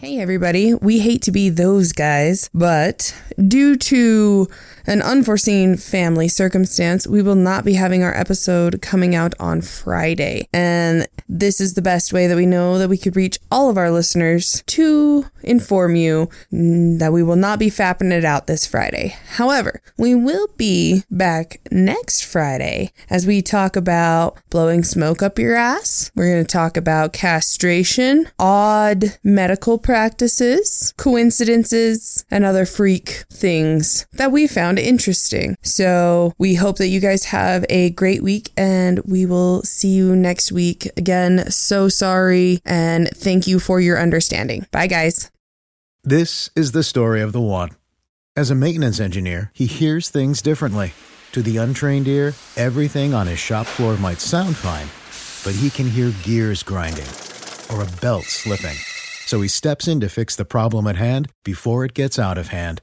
Hey, everybody. We hate to be those guys, but due to an unforeseen family circumstance, we will not be having our episode coming out on Friday. And this is the best way that we know that we could reach all of our listeners to inform you mm, that we will not be fapping it out this Friday. However, we will be back next Friday as we talk about blowing smoke up your ass. We're going to talk about castration, odd medical practices, coincidences, and other freak things that we found interesting. So we hope that you guys have a great week and we will see you next week. Again, so sorry and thank you for your understanding. Bye, guys. This is the story of the one. As a maintenance engineer, he hears things differently. To the untrained ear, everything on his shop floor might sound fine, but he can hear gears grinding or a belt slipping. So he steps in to fix the problem at hand before it gets out of hand.